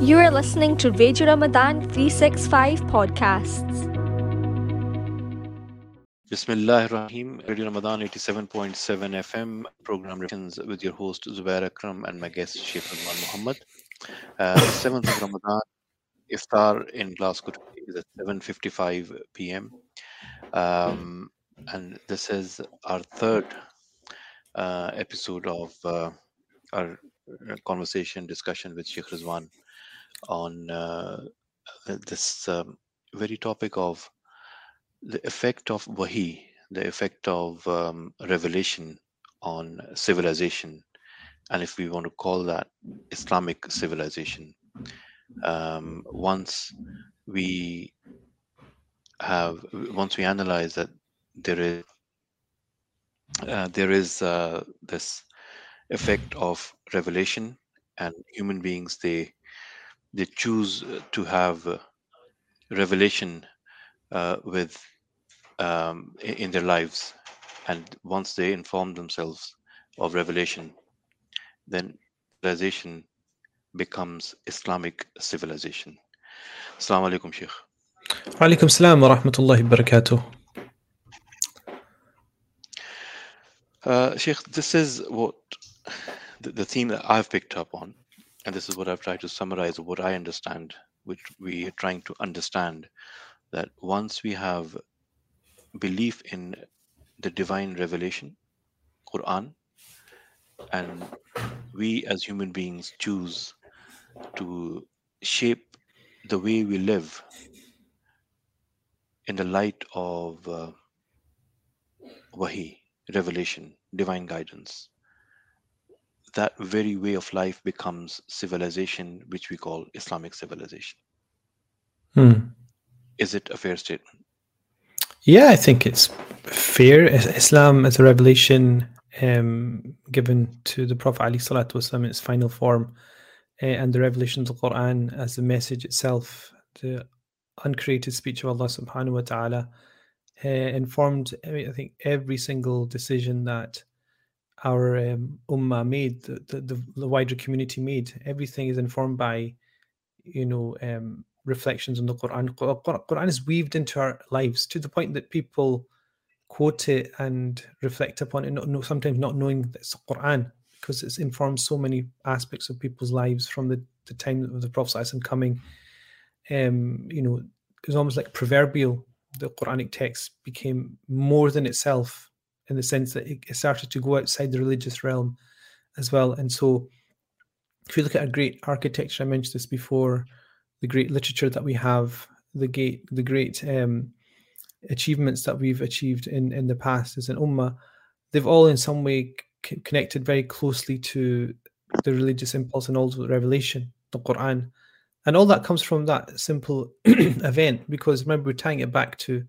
You are listening to Radio Ramadan 365 podcasts. Bismillah Rahim, Radio Ramadan 87.7 FM program with your host Zubair Akram and my guest Sheikh Ramadan Muhammad. Uh, 7th of Ramadan, Iftar in Glasgow is at 7.55 p.m. Um, and this is our third uh, episode of uh, our conversation discussion with Sheikh Rizwan on uh, this um, very topic of the effect of wahi, the effect of um, revelation on civilization, and if we want to call that Islamic civilization. Um, once we have, once we analyze that there is uh, there is uh, this effect of revelation, and human beings they they choose to have revelation uh, with um, in their lives, and once they inform themselves of revelation, then civilization becomes Islamic civilization. Assalamu alaikum, Sheikh. Wa alaikum salam wa rahmatullahi wa barakatuh. Uh, Sheikh, this is what the, the theme that I've picked up on, and this is what I've tried to summarize what I understand, which we are trying to understand that once we have belief in the divine revelation, Quran, and we as human beings choose to shape the way we live in the light of uh, Wahi, revelation, divine guidance. That very way of life becomes civilization, which we call Islamic civilization. Hmm. Is it a fair statement? Yeah, I think it's fair. Islam as a revelation um, given to the Prophet Ali Salatu Wasallam in its final form, uh, and the revelation of the Quran as the message itself, the uncreated speech of Allah Subhanahu wa Taala, uh, informed. I, think every single decision that our um, ummah made, the, the, the wider community made, everything is informed by, you know, um, reflections on the Quran. The Quran is weaved into our lives to the point that people quote it and reflect upon it, not, sometimes not knowing that it's Quran because it's informed so many aspects of people's lives from the, the time of the Prophet coming. Um, you know, it's almost like proverbial. The Quranic text became more than itself in the sense that it started to go outside the religious realm as well. And so, if you look at a great architecture, I mentioned this before, the great literature that we have, the great, the great um, achievements that we've achieved in in the past as an ummah, they've all in some way c- connected very closely to the religious impulse and also revelation, the Quran, and all that comes from that simple event. Because remember, we're tying it back to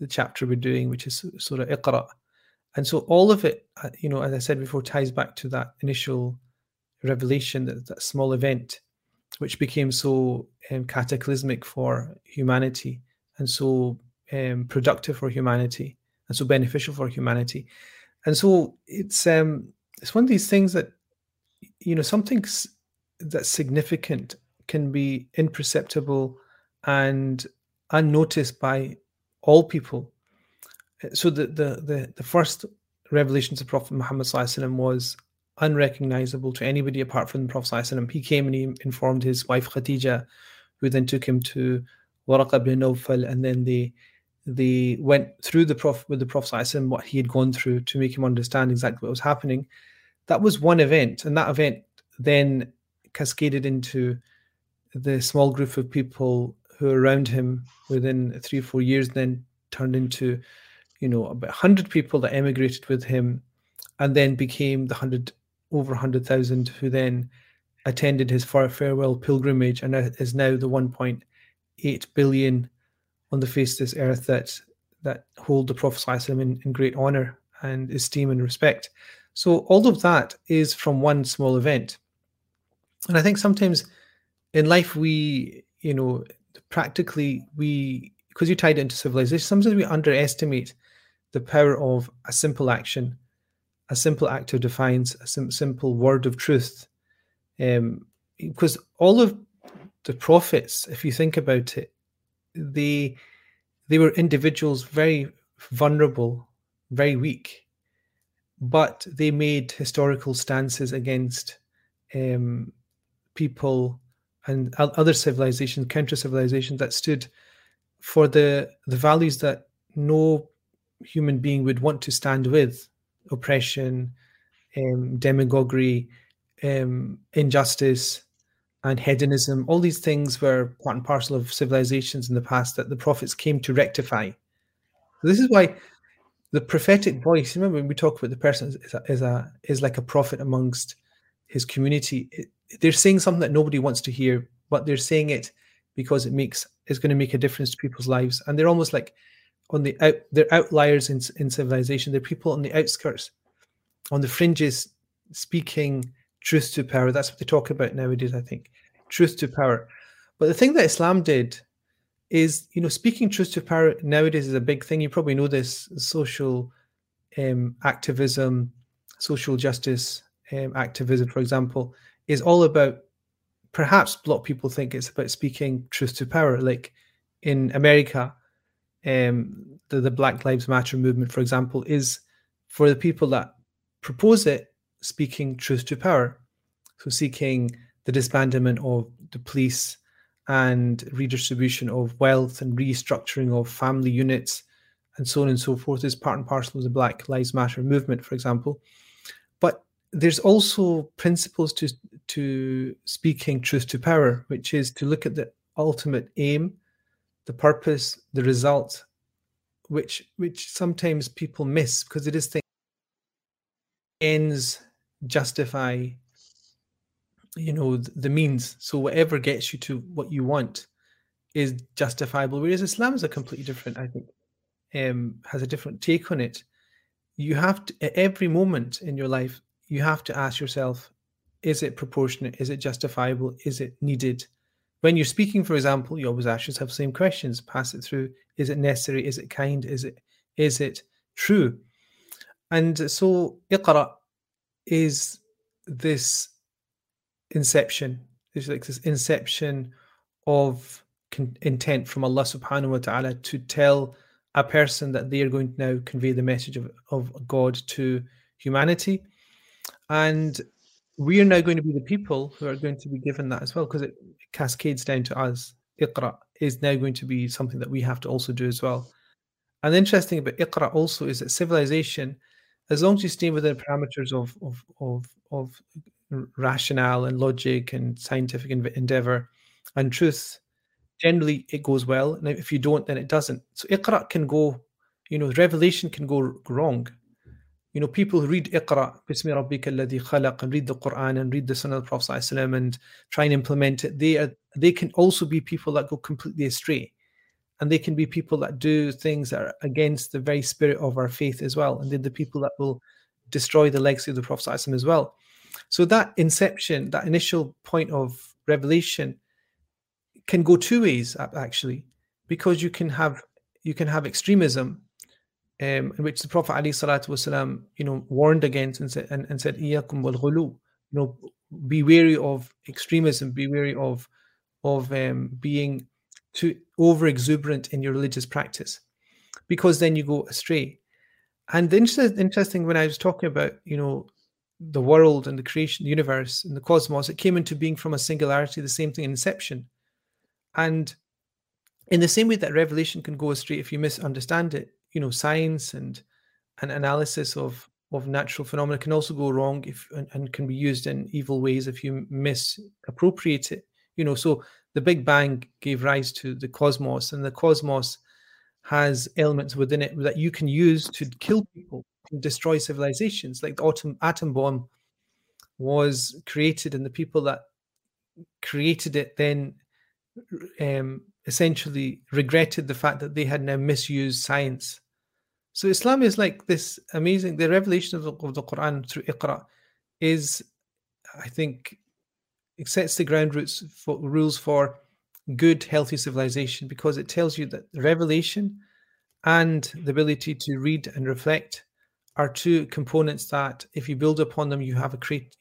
the chapter we're doing, which is Surah Iqra, and so all of it, uh, you know, as I said before, ties back to that initial revelation, that, that small event which became so um, cataclysmic for humanity and so um, productive for humanity and so beneficial for humanity. And so it's um, it's one of these things that you know something that's significant can be imperceptible and unnoticed by all people. So the the the, the first revelation to Prophet Muhammad was unrecognizable to anybody apart from the Prophet. He came and he informed his wife Khadija, who then took him to Waraqa ibn Nawfal, and then they they went through the Prophet with the Prophet what he had gone through to make him understand exactly what was happening. That was one event, and that event then cascaded into the small group of people who were around him within three or four years, then turned into, you know, about 100 people that emigrated with him and then became the 100 over 100,000 who then attended his farewell pilgrimage and is now the 1.8 billion on the face of this earth that that hold the Prophet in, in great honor and esteem and respect. So all of that is from one small event. And I think sometimes in life we, you know, practically we because you tied it into civilization, sometimes we underestimate the power of a simple action a simple actor defines a sim- simple word of truth. Um, because all of the prophets, if you think about it, they they were individuals very vulnerable, very weak, but they made historical stances against um, people and other civilizations, counter civilizations that stood for the the values that no human being would want to stand with: oppression, um, demagoguery, um, injustice, and hedonism. All these things were part and parcel of civilizations in the past that the prophets came to rectify. This is why the prophetic voice. Remember, when we talk about the person is a, is a is like a prophet amongst his community. It, they're saying something that nobody wants to hear, but they're saying it because it makes is going to make a difference to people's lives, and they're almost like on the out. They're outliers in in civilization. They're people on the outskirts, on the fringes, speaking truth to power. That's what they talk about nowadays. I think truth to power. But the thing that Islam did is, you know, speaking truth to power nowadays is a big thing. You probably know this social um, activism, social justice um, activism, for example, is all about perhaps a lot of people think it's about speaking truth to power. Like in America, um, the, the Black Lives Matter movement, for example, is for the people that propose it speaking truth to power. So seeking the disbandment of the police and redistribution of wealth and restructuring of family units and so on and so forth is part and parcel of the Black Lives Matter movement, for example. But there's also principles to to speaking truth to power, which is to look at the ultimate aim, the purpose, the result, which which sometimes people miss because it is things ends justify you know the means. So whatever gets you to what you want is justifiable whereas islam is a completely different i think um has a different take on it. You have to at every moment in your life you have to ask yourself is it proportionate? Is it justifiable? Is it needed when you're speaking for example you always ask yourself the same questions pass it through is it necessary is it kind is it is it true and so iqra is this inception. There's like this inception of con- intent from Allah subhanahu wa ta'ala to tell a person that they are going to now convey the message of, of God to humanity. And we are now going to be the people who are going to be given that as well, because it cascades down to us. Iqra is now going to be something that we have to also do as well. And the interesting about Iqra also is that civilization, as long as you stay within the parameters of of of, of rationale and logic and scientific endeavor and truth, generally it goes well. And if you don't, then it doesn't. So Iqra can go, you know, revelation can go wrong. You know, people who read Iqra, Bismi Rabbika alladhi khalaq, and read the Quran and read the Sunnah of the Prophet and try and implement it, they are they can also be people that go completely astray. And they can be people that do things that are against the very spirit of our faith as well. And they're the people that will destroy the legacy of the Prophet as well. So that inception, that initial point of revelation, can go two ways actually, because you can have you can have extremism, um, in which the Prophet والسلام, you know warned against and said and, and said iyakum wal you know be wary of extremism, be wary of of um, being too over exuberant in your religious practice, because then you go astray. And the interesting, interesting when I was talking about you know the world and the creation, the universe and the cosmos, it came into being from a singularity, the same thing in inception. And in the same way that revelation can go astray if you misunderstand it, you know, science and an analysis of of natural phenomena can also go wrong if and, and can be used in evil ways if you misappropriate it. You know, so the Big Bang gave rise to the cosmos, and the cosmos has elements within it that you can use to kill people can destroy civilizations. Like the atom, atom bomb was created, and the people that created it then um, essentially regretted the fact that they had now misused science. So Islam is like this amazing. The revelation of the, of the Quran through Iqra is, I think, it sets the ground roots for rules for good, healthy civilization because it tells you that revelation and the ability to read and reflect are two components that, if you build upon them, you have a create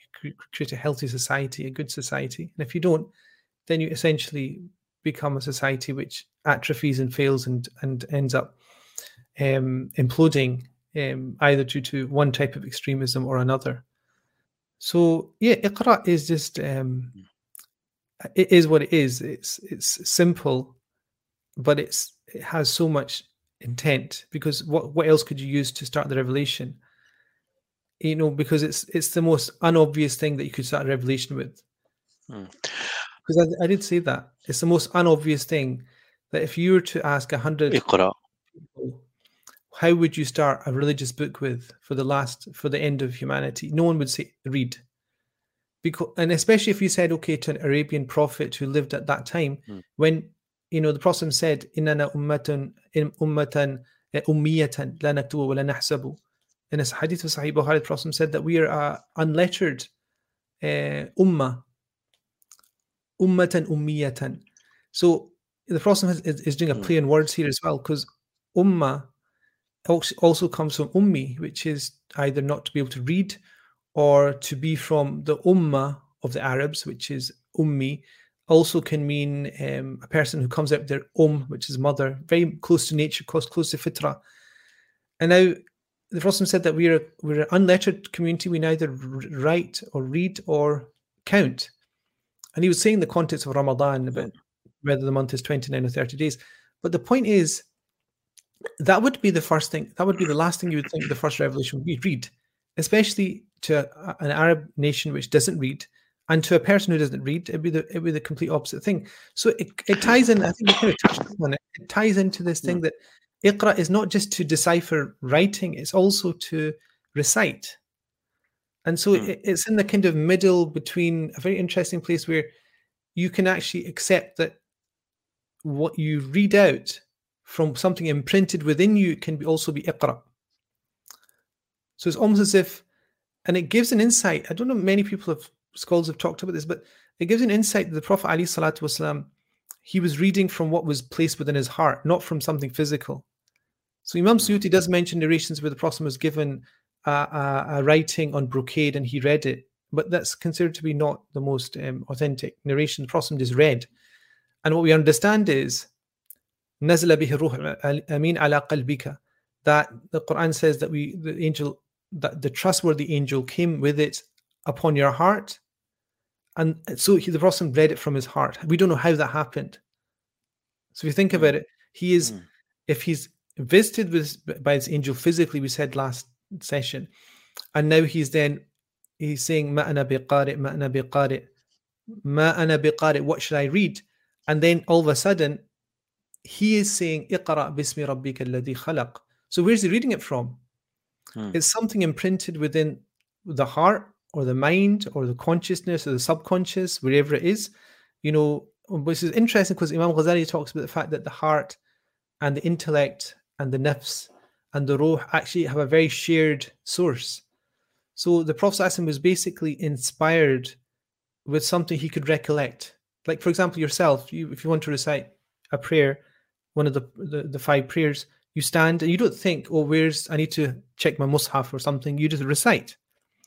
create a healthy society, a good society. And if you don't, then you essentially become a society which atrophies and fails and and ends up um, imploding um, either due to one type of extremism or another. So yeah, Iqra is just um, it is what it is. It's it's simple, but it's it has so much intent because what what else could you use to start the revelation? You know, because it's it's the most unobvious thing that you could start a revelation with. Hmm. Because I, I did say that it's the most unobvious thing that if you were to ask a hundred people, how would you start a religious book with for the last for the end of humanity? No one would say read. Because and especially if you said okay to an Arabian prophet who lived at that time, Hmm. when you know the Prophet said, "Innana ummatun in ummatan eh, ummiyatan la naktubu wa la nahsabu." In a hadith of Sahih Bukhari, the Prophet said that we are a unlettered uh, ummah, ummatan ummiyatan. So the Prophet is, is, doing a Hmm. play on words here as well, because ummah also comes from ummi, which is either not to be able to read or to be from the ummah of the Arabs, which is ummi. Also can mean um, a person who comes out their um, which is mother, very close to nature, close, close to fitra. And now the Prophet said that we are we're an unlettered community. We neither write or read or count. And he was saying the context of Ramadan about whether the month is 29 or 30 days. But the point is, that would be the first thing, that would be the last thing you would think the first revelation would be read, especially to an Arab nation which doesn't read. And to a person who doesn't read, it'd be the it'd be the complete opposite thing. So it, it ties in, I think we kind of touched on it. It ties into this thing that Iqra is not just to decipher writing, it's also to recite. And so Hmm. it, it's in the kind of middle between a very interesting place where you can actually accept that what you read out from something imprinted within you can be also be Iqra. So it's almost as if, and it gives an insight. I don't know many people have scholars have talked about this, but it gives an insight that the Prophet Ali Salatu Wasalam, he was reading from what was placed within his heart, not from something physical. So Imam Suyuti does mention narrations where the Prophet was given a, a, a writing on brocade and he read it, but that's considered to be not the most um, authentic narration. The Prophet just read. And what we understand is نزل به الروح الأمين على قلبك that the Quran says that we the angel that the trustworthy angel came with it upon your heart and so he, the Prophet read it from his heart we don't know how that happened so if you think about it he is Mm. if he's visited with by his angel physically we said last session. And now he's then he's saying ma ana biqari, ma ana biqari, ma ana biqari. What should I read? And then all of a sudden, he is saying iqra bismi rabbika alladhi khalaq. So where's he reading it from? Hmm. It's something imprinted within the heart or the mind or the consciousness or the subconscious, wherever it is. You know, which is interesting because Imam Ghazali talks about the fact that the heart and the intellect and the nafs and the ruh actually have a very shared source. So the prophet was basically inspired with something he could recollect. Like for example yourself you if you want to recite a prayer one of the the, the five prayers you stand and you don't think oh where's i need to check my mushaf or something. You just recite.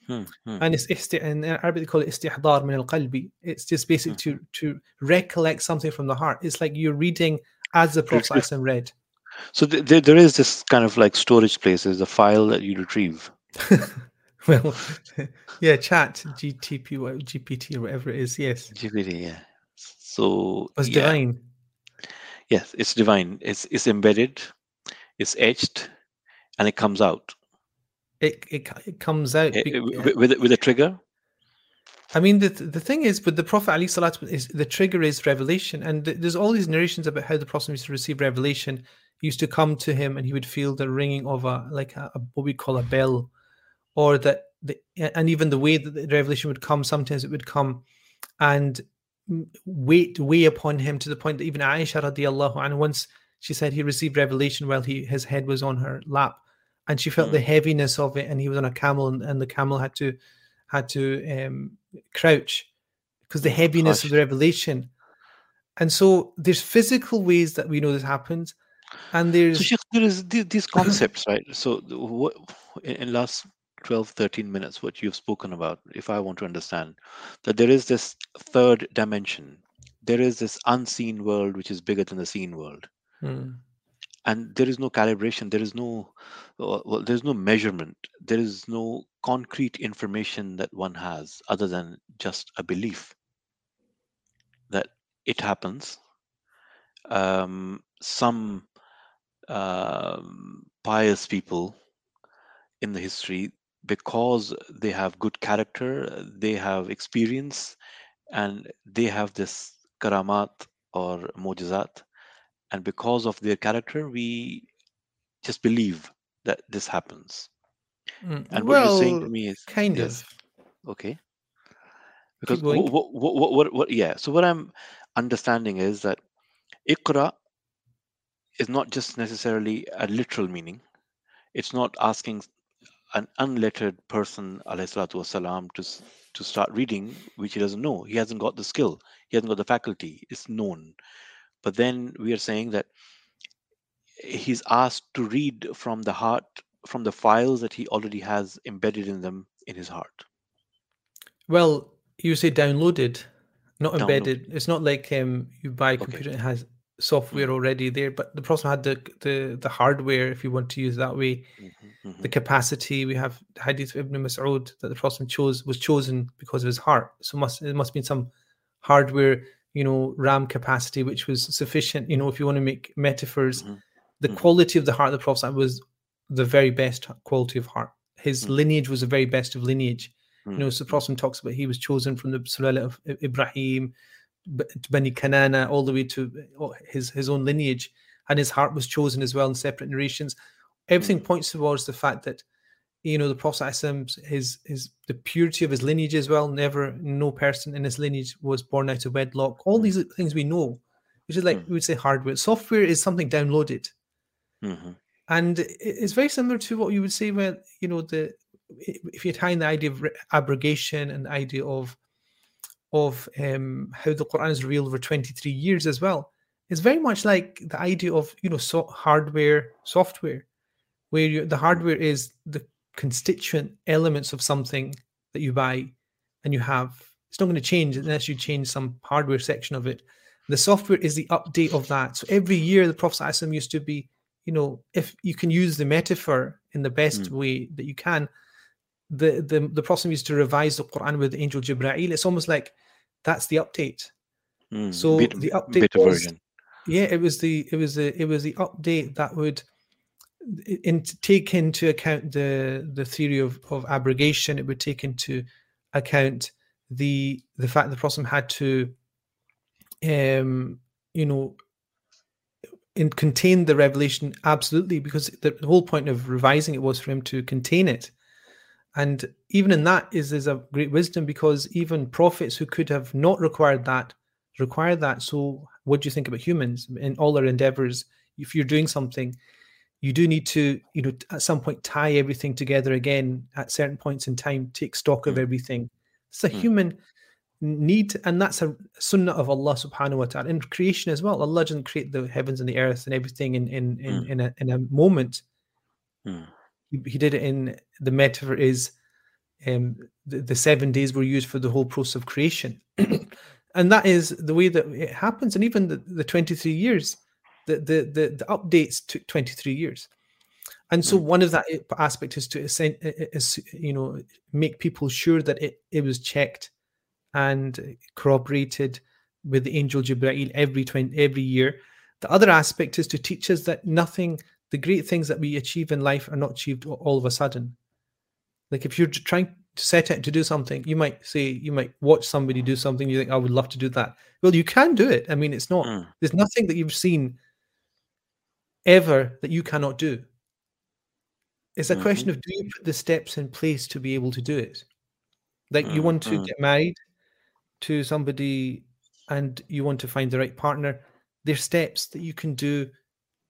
Hmm. Hmm. and it's isti- in Arabic they call it istihdar min al qalbi it's just basically to to recollect something from the heart. It's like you're reading as the prophet read So th- there, there is this kind of like storage place. places, a file that you retrieve. well yeah chat gtp gpt or whatever it is yes GPT, yeah. So it's yeah, divine yes, it's divine. It's it's embedded, it's etched, and it comes out it, it, it comes out Eh, be- eh, with, with, a- with a trigger. I mean, the the thing is, with the Prophet Ali Salat is the trigger is revelation, and th- there's all these narrations about how the Prophet used to receive revelation. Used to come to him, and he would feel the ringing of a like a, a what we call a bell, or that the and even the way that the revelation would come. Sometimes it would come, and wait weigh upon him to the point that even Aisha radiallahu anha once she said he received revelation while he his head was on her lap, and she felt the Mm. heaviness of it, and he was on a camel, and, and the camel had to had to um, crouch because the heaviness of the revelation. And so there's physical ways that we know this happens, and there's So Sheikh, there is the- these concepts, right? So what in in last 12, 13 minutes, what you've spoken about, if I want to understand, that there is this third dimension. There is this unseen world which is bigger than the seen world. Mm. and there is no calibration. There is no uh, well there's no measurement. There is no concrete information that one has other than just a belief that it happens. Um, some um, pious people in the history because they have good character they have experience and they have this karamat or mujizat and because of their character we just believe that this happens Mm. and what you're saying to me is kind yes of. okay because what, what, what, what, what yeah so what i'm understanding is that iqra is not just necessarily a literal meaning it's not asking an unlettered person salatu to to start reading which he doesn't know he hasn't got the skill he hasn't got the faculty it's known but then we are saying that he's asked to read from the heart from the files that he already has embedded in them in his heart Well, you say downloaded, not Download. embedded. It's not like um, you buy a Okay. computer and it has software Mhm. already there, but the person had the, the the hardware, if you want to use that way, Mhm, the mhm, capacity. We have Hadith of Ibn Mas'ud that the Prophet chose was chosen because of his heart. So must it must be some hardware, you know, RAM capacity which was sufficient. You know, if you want to make metaphors, mhm, the Mhm. quality of the heart of the Prophet was the very best quality of heart. His lineage was the very best of lineage. You know, so the Prophet talks about he was chosen from the Surah of Ibrahim, to Bani Kanana, all the way to uh, his his own lineage, and his heart was chosen as well in separate narrations. Everything Mm. points towards the fact that you know the Prophet his his the purity of his lineage as well. Never, no person in his lineage was born out of wedlock. All these things we know, which is like Mm. we would say hardware. Software is something downloaded mhm, and it's very similar to what you would say when you know the if you tie in the idea of abrogation and the idea of of um, how the Quran is revealed over 23 years as well. It's very much like the idea of you know so hardware, software, where you, the hardware is the constituent elements of something that you buy and you have. It's not going to change unless you change some hardware section of it. The software is the update of that. So every year, the Prophet ﷺ used to be, you know, if you can use the metaphor in the best Mm. way that you can, the the the Prophet used to revise the Quran with the angel Jibreel. It's almost like that's the update. mm. So Bit- the update beta was- version Yeah, it was the it was the it was the update that would in, take into account the the theory of, of abrogation. It would take into account the the fact the Prophet had to, um, you know, in contain the revelation absolutely because the, the whole point of revising it was for him to contain it. And even in that is is a great wisdom because even prophets who could have not required that require that. So what do you think about humans in all their endeavors? If you're doing something, you do need to, you know, at some point tie everything together again at certain points in time, take stock of Mm. everything. It's a Mm. human need, and that's a sunnah of Allah subhanahu wa ta'ala. In creation as well. Allah doesn't create the heavens and the earth and everything in in in, Mm. in a in a moment. He, he did it in the metaphor is um the, the seven days were used for the whole process of creation. and that is the way that it happens. And even the, the 23 years, the the the, the updates took 23 years. And so Mm. one of that aspect is to is, you know make people sure that it, it was checked and corroborated with the angel Jibreel every 20, every year. The other aspect is to teach us that nothing, the great things that we achieve in life are not achieved all of a sudden. Like if you're trying to set out to do something, you might say, you might watch somebody do something, you think, I would love to do that. Well, you can do it. I mean, it's not, Mm. there's nothing that you've seen ever that you cannot do. It's a Mhm. question of do you put the steps in place to be able to do it? Like you Mm, want to mm. get married to somebody and you want to find the right partner, there's steps that you can do.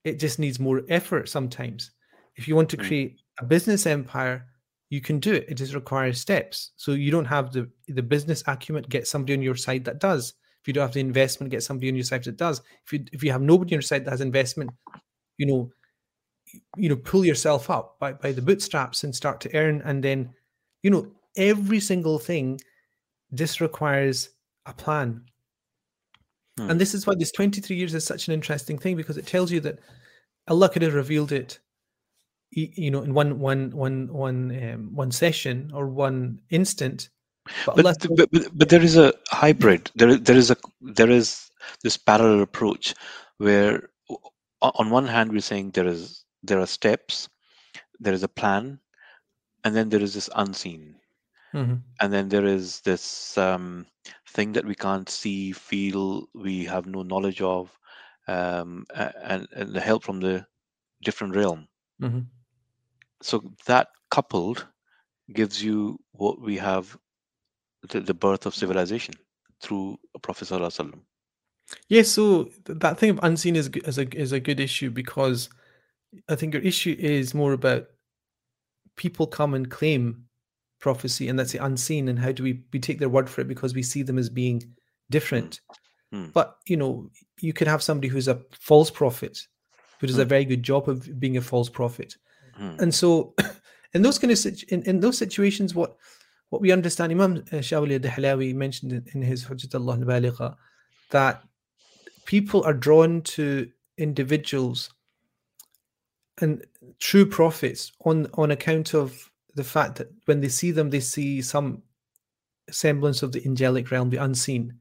It just needs more effort sometimes. If you want to Mm. create a business empire, you can do it. It just requires steps. So you don't have the the business acumen, get somebody on your side that does. If you don't have the investment, get somebody on your side that does. If you if you have nobody on your side that has investment, you know, you know, pull yourself up by, by the bootstraps and start to earn. And then, you know, every single thing this requires a plan. Hmm. And this is why this 23 years is such an interesting thing because it tells you that Allah could have revealed it, you know, in one one one one um, one session or one instant. But, Allah but, but but but there is a hybrid there is there is a there is this parallel approach where on one hand we're saying there is there are steps there is a plan and then there is this unseen Mhm. and then there is this um, thing that we can't see feel we have no knowledge of um, and, and the help from the different realm Mhm. so that coupled gives you what we have the, the birth of civilization through prophet sallallahu Yeah, so that thing of unseen is is a is a good issue because I think your issue is more about people come and claim prophecy, and that's the unseen, and how do we we take their word for it because we see them as being different. Hmm. But you know, you could have somebody who's a false prophet who does a Hmm. very good job of being a false prophet, Hmm. and so in those kind of in, in those situations, what what we understand, Imam uh, Shah Wali al-Dahlawi mentioned in, in his Hujjat Allah al-Baligha that people are drawn to individuals and true prophets on on account of the fact that when they see them, they see some semblance of the angelic realm, the unseen,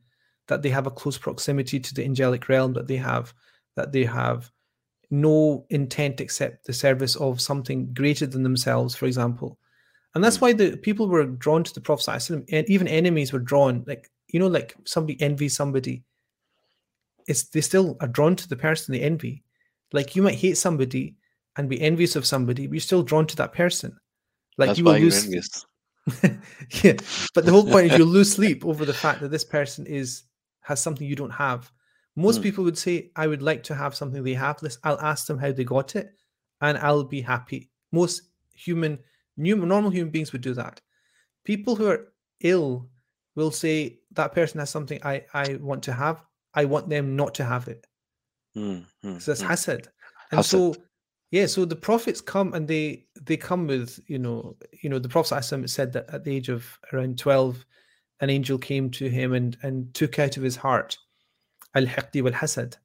that they have a close proximity to the angelic realm, that they have that they have no intent except the service of something greater than themselves, for example. And that's Mm. why the people were drawn to the Prophet, and even enemies were drawn. Like, you know, like somebody envies somebody, it's they still are drawn to the person they envy. Like you might hate somebody and be envious of somebody, but you're still drawn to that person. Like that's you will lose yeah, but the whole point is you'll lose sleep over the fact that this person is has something you don't have. Most Mm. people would say, "I would like to have something they have." Let's, I'll ask them how they got it, and I'll be happy. Most human, new, normal human beings would do that. People who are ill will say that person has something I I want to have. I want them not to have it. Hmm, hmm, So that's hmm. hasad. And Hasad. so yeah, so the prophets come and they they come with, you know, you know, the Prophet said that at the age of around 12, an angel came to him and and took out of his heart al-hiqdi wal-hasad.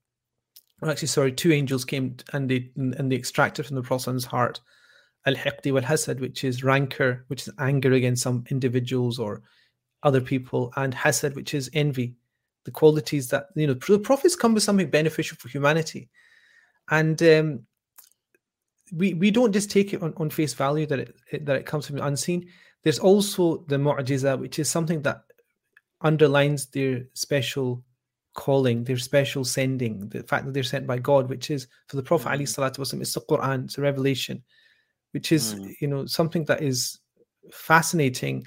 Well, actually, sorry, two angels came and they and they extracted from the Prophet's heart al-hiqdi wal-hasad, which is rancor, which is anger against some individuals or other people, and hasad, which is envy. The qualities that you know, the prophets come with something beneficial for humanity, and um, we we don't just take it on, on face value that it, that it comes from the unseen. There's also the mu'jiza, which is something that underlines their special calling, their special sending, the fact that they're sent by God, which is for the Prophet Ali Mm. Salatu Wasallam, it's the Quran, it's a revelation, which is Mm. you know something that is fascinating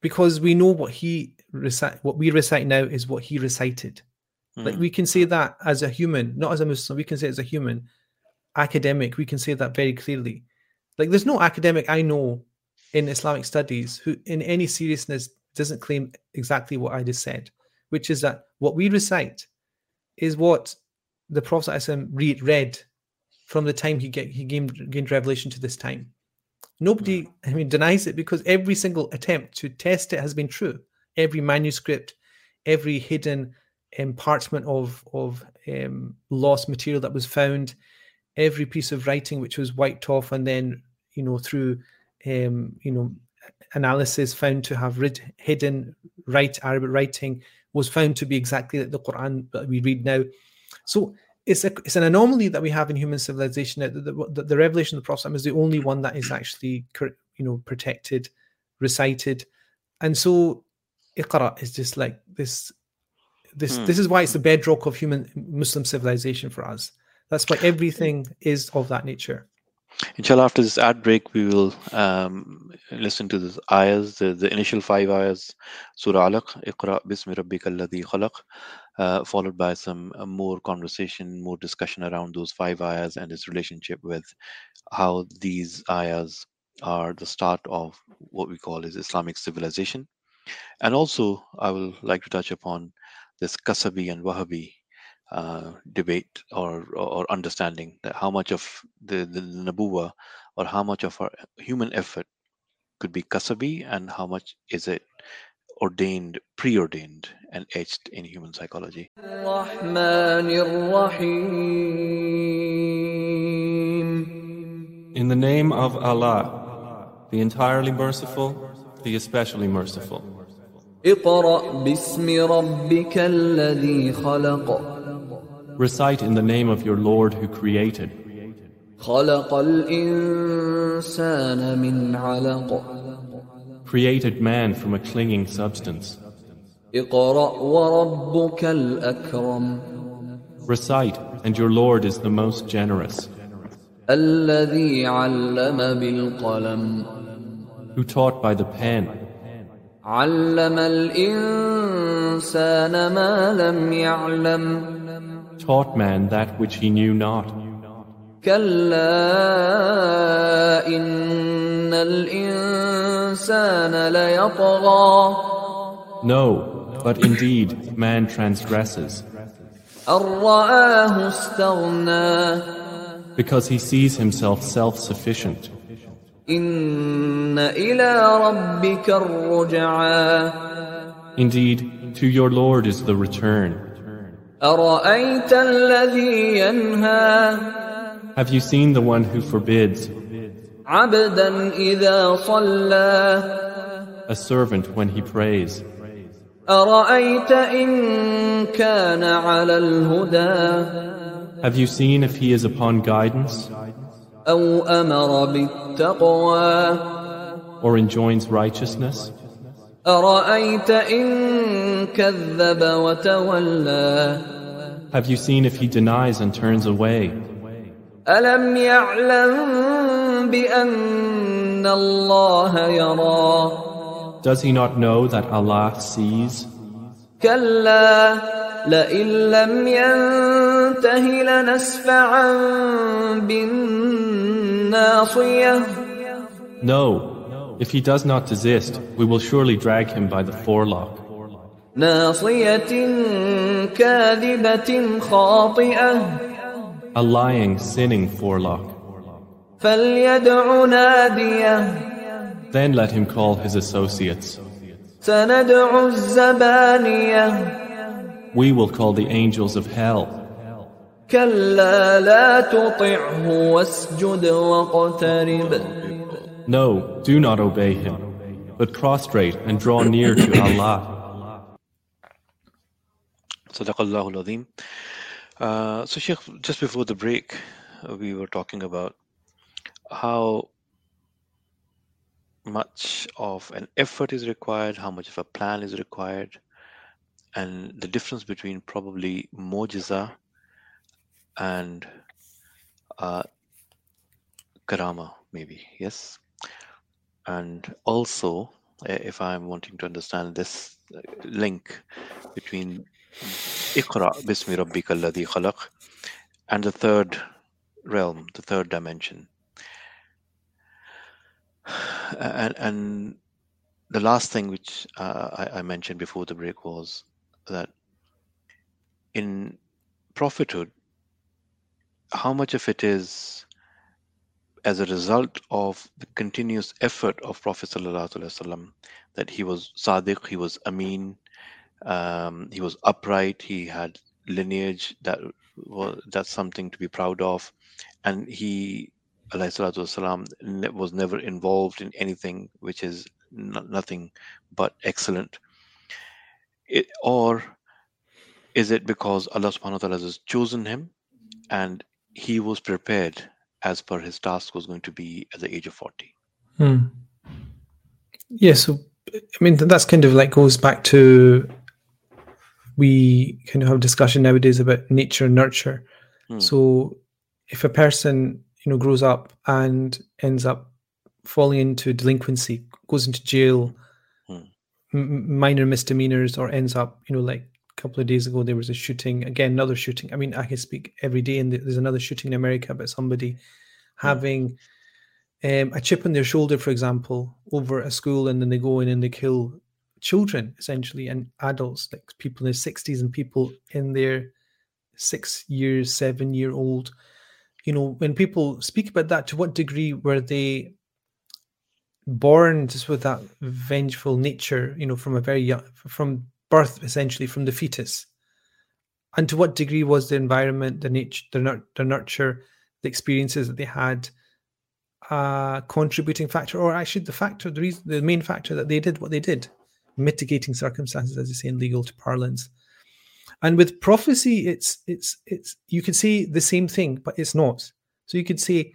because we know what he recite what we recite now is what he recited. Like Hmm, we can say that as a human, not as a Muslim, we can say it as a human academic, we can say that very clearly. Like there's no academic I know in Islamic studies who in any seriousness doesn't claim exactly what I just said, which is that what we recite is what the Prophet read, read from the time he get, he gained, gained revelation to this time. Nobody, I mean, denies it because every single attempt to test it has been true. Every manuscript, every hidden um, parchment of of um, lost material that was found, every piece of writing which was wiped off and then you know through um, you know analysis found to have rid- hidden right Arabic writing was found to be exactly like the Quran that we read now. So it's a, it's an anomaly that we have in human civilization. that The, the, the revelation of the Prophet is the only one that is actually you know protected, recited, and so Iqra is just like this. This Hmm. this is why it's the bedrock of human Muslim civilization for us. That's why everything is of that nature. Inshallah, after this ad break, we will um, listen to the ayahs, the, the initial five ayahs, Surah Alaq, Iqra bismi rabbika alladhi khalaq, uh, followed by some uh, more conversation, more discussion around those five ayahs and its relationship with how these ayahs are the start of what we call is Islamic civilization. And also, I will like to touch upon this Kasabi and Wahbi uh, debate or, or understanding that how much of the, the Nabuwa or how much of our human effort could be Kasabi and how much is it ordained, preordained, and etched in human psychology. الرحمن الرحيم In the name of Allah, the entirely merciful, the especially merciful. اقرأ باسم ربك الذي خلق Recite in the name of your Lord who created. خلق الإنسان من علق Created man from a clinging substance. اقرأ وربك الأكرم Recite, and your Lord is the most generous, الذي علم بالقلم who taught by the pen, علم الإنسان ما لم يعلم taught man that which he knew not. كلا إن الإنسان ليطغى No, but indeed man transgresses, أن رآه استغنى because he sees himself self-sufficient. إن إلى ربك الرجعى Indeed, to your Lord is the return. Have you seen the one who forbids? A servant when he prays. Have you seen if he is upon guidance? Or enjoins righteousness? أرأيت إن كذب وتولى Have you seen if he denies and turns away? ألم يعلم بأن الله يرى Does he not know that Allah sees? كلا لئن لم ينته لنسفعا بالناصية No. If he does not desist, we will surely drag him by the forelock. ناصية كاذبة خاطئة A lying, sinning forelock. فليدع ناديه Then let him call his associates. سندع الزبانية We will call the angels of hell. كلا لا تطعه واسجد واقترب no, do not obey him, but prostrate and draw near to Allah. Sadaqallahu al-Azim. Uh, so, Sheikh, just before the break, uh, we were talking about how much of an effort is required, how much of a plan is required, and the difference between probably mojiza and uh, karama, maybe, yes? And also, if I'm wanting to understand this uh, link between Iqra bismi rabbika alladhi khalaq and the third realm, the third dimension. And, and the last thing which uh, I, I mentioned before the break was that in prophethood, how much of it is as a result of the continuous effort of Prophet Wasallam that he was Sadiq, he was Amin, um, he was upright, he had lineage that was that's something to be proud of, and he ne- was never involved in anything which is n- nothing but excellent. It, or is it because Allah subhanahu wa ta'ala has chosen him and he was prepared as per his task was going to be at the age of 40? Hmm. Yeah, so I mean that's kind of like goes back to we kind of have discussion nowadays about nature and nurture. Hmm. So if a person you know grows up and ends up falling into delinquency, goes into jail, Hmm. m- minor misdemeanors, or ends up you know like couple of days ago there was a shooting again, another shooting. I mean I can speak every day, and there's another shooting in America about somebody having um, a chip on their shoulder, for example, over a school, and then they go in and they kill children essentially and adults, like people in their sixties and people in their six years, seven year old. You know, when people speak about that, to what degree were they born just with that vengeful nature, you know, from a very young, from birth, essentially from the fetus. And to what degree was the environment, the nature, the, nur- the nurture, the experiences that they had, a contributing factor, or actually the factor, the reason, the main factor that they did what they did, mitigating circumstances, as you say in legal parlance. And with prophecy, it's it's it's you could say the same thing, but it's not. So you could say,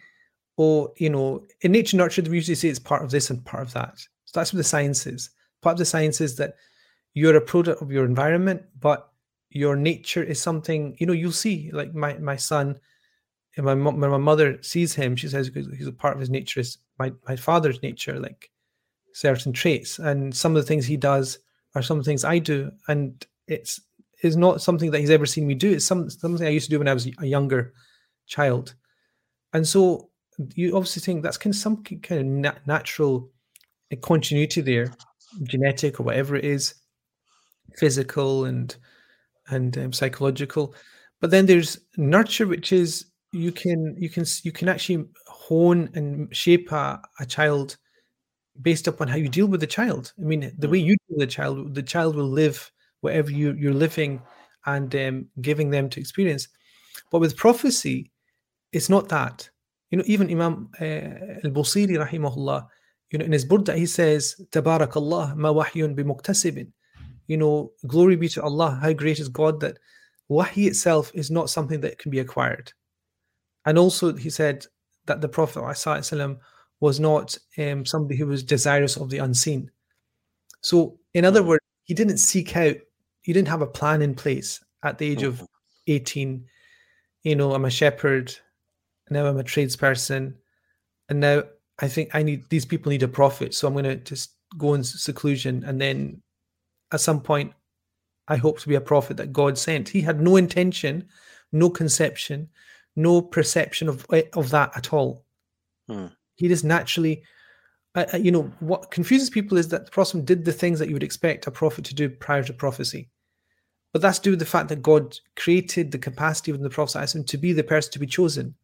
oh, you know, in nature nurture, we usually say it's part of this and part of that. So that's what the science is. Part of the science is that you're a product of your environment, but your nature is something, you know, you'll see, like my my son, and my when my mother sees him, she says he's a part of his nature is my, my father's nature, like certain traits. And some of the things he does are some things I do. And it's is not something that he's ever seen me do. It's some, something I used to do when I was a younger child. And so you obviously think that's kind of some kind of nat- natural continuity there, genetic or whatever it is, physical and and um, psychological. But then there's nurture, which is you can you can you can actually hone and shape a, a child based upon how you deal with the child. I mean, the way you deal with the child, the child will live whatever you, you're living and um, giving them to experience. But with prophecy, it's not that. You know, even Imam uh, al-Busiri, rahimahullah, you know, in his Burda, he says, Tabarakallah ma wahyun bimuktasibin. You know, glory be to Allah, how great is God that wahy itself is not something that can be acquired. And also, he said that the Prophet ﷺ was not um, somebody who was desirous of the unseen. So, in other words, he didn't seek out, he didn't have a plan in place at the age of 18. You know, I'm a shepherd, now I'm a tradesperson, and now I think I need these people need a prophet, so I'm going to just go in seclusion, and then at some point, I hope to be a prophet that God sent. He had no intention, no conception, no perception of of that at all. Hmm. He just naturally, uh, you know, what confuses people is that the prophet did the things that you would expect a prophet to do prior to prophecy. But that's due to the fact that God created the capacity within the prophet to be the person to be chosen.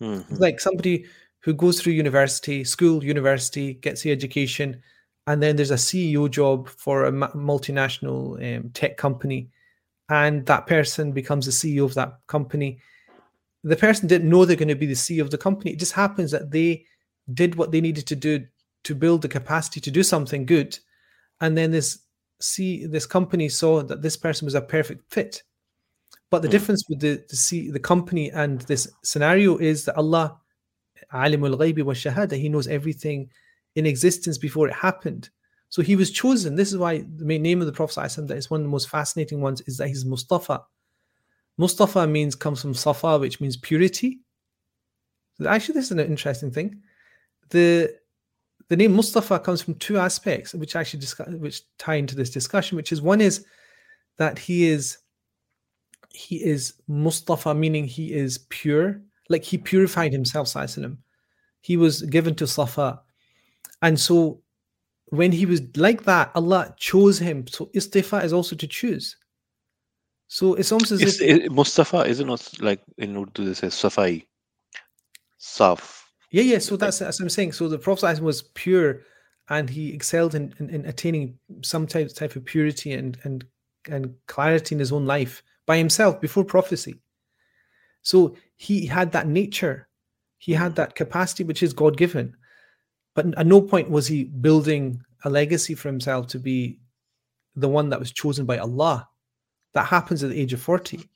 Mhm. It's like somebody who goes through university, school, university, gets the education, and then there's a CEO job for a multinational um, tech company, and that person becomes the CEO of that company. The person didn't know they're going to be the CEO of the company. It just happens that they did what they needed to do to build the capacity to do something good, and then this see this company saw that this person was a perfect fit. But the Hmm. difference with the the, see, the company and this scenario is that Allah, alimul ghaibi wa shahada, He knows everything in existence before it happened. So He was chosen. This is why the main name of the Prophet ﷺ that is one of the most fascinating ones is that He's Mustafa. Mustafa means comes from Safa, which means purity. Actually, this is an interesting thing. The the name Mustafa comes from two aspects, which actually discuss, which tie into this discussion. Which is one is that he is he is Mustafa, meaning he is pure, like he purified himself. wasallam. He was given to Safa, and so when he was like that, Allah chose him. So istifa is also to choose. So it's almost as Is, if i- Mustafa is it not like in Urdu they say Safai? Saf. Yeah, yeah. So that's that's what I'm saying. So the Prophet was pure, and he excelled in, in, in attaining some type type of purity and and and clarity in his own life by himself before prophecy. So he had that nature, he had hmm. that capacity which is God given, but at no point was he building a legacy for himself to be the one that was chosen by Allah. That happens at the age of forty.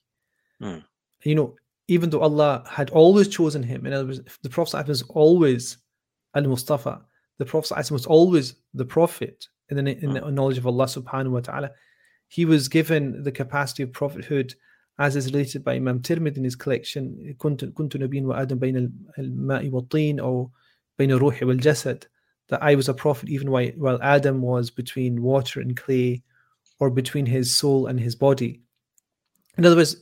Hmm. You know, even though Allah had always chosen him, in other words, the Prophet was always Al Mustafa, the Prophet was always the Prophet in the, in the knowledge of Allah subhanahu wa ta'ala. He was given the capacity of prophethood as is related by Imam Tirmidhi in his collection, كنت كنت نبيا وآدم بين الماء والطين أو بين الروح والجسد, that I was a prophet even while, while Adam was between water and clay or between his soul and his body. In other words,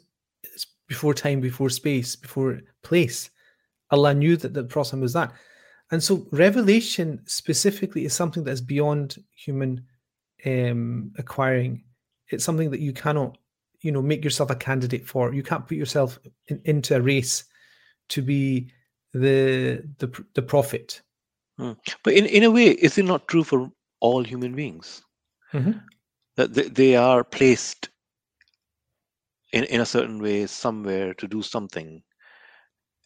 it's before time, before space, before place. Allah knew that the Prophet was that. And so revelation specifically is something that's beyond human um, acquiring. It's something that you cannot, you know, make yourself a candidate for. You can't put yourself in, into a race to be the the the prophet. But in, in a way, is it not true for all human beings? Mhm. That they, they are placed in, in a certain way somewhere to do something.